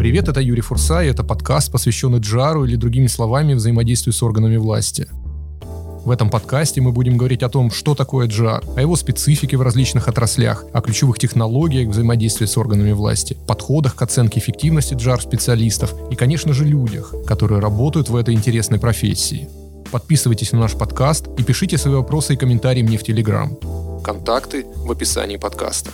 Привет, это Юрий Фурса, и это подкаст, посвященный джару или другими словами взаимодействию с органами власти. В этом подкасте мы будем говорить о том, что такое джар, о его специфике в различных отраслях, о ключевых технологиях взаимодействия с органами власти, подходах к оценке эффективности джар-специалистов и, конечно же, людях, которые работают в этой интересной профессии. Подписывайтесь на наш подкаст и пишите свои вопросы и комментарии мне в Телеграм. Контакты в описании подкаста.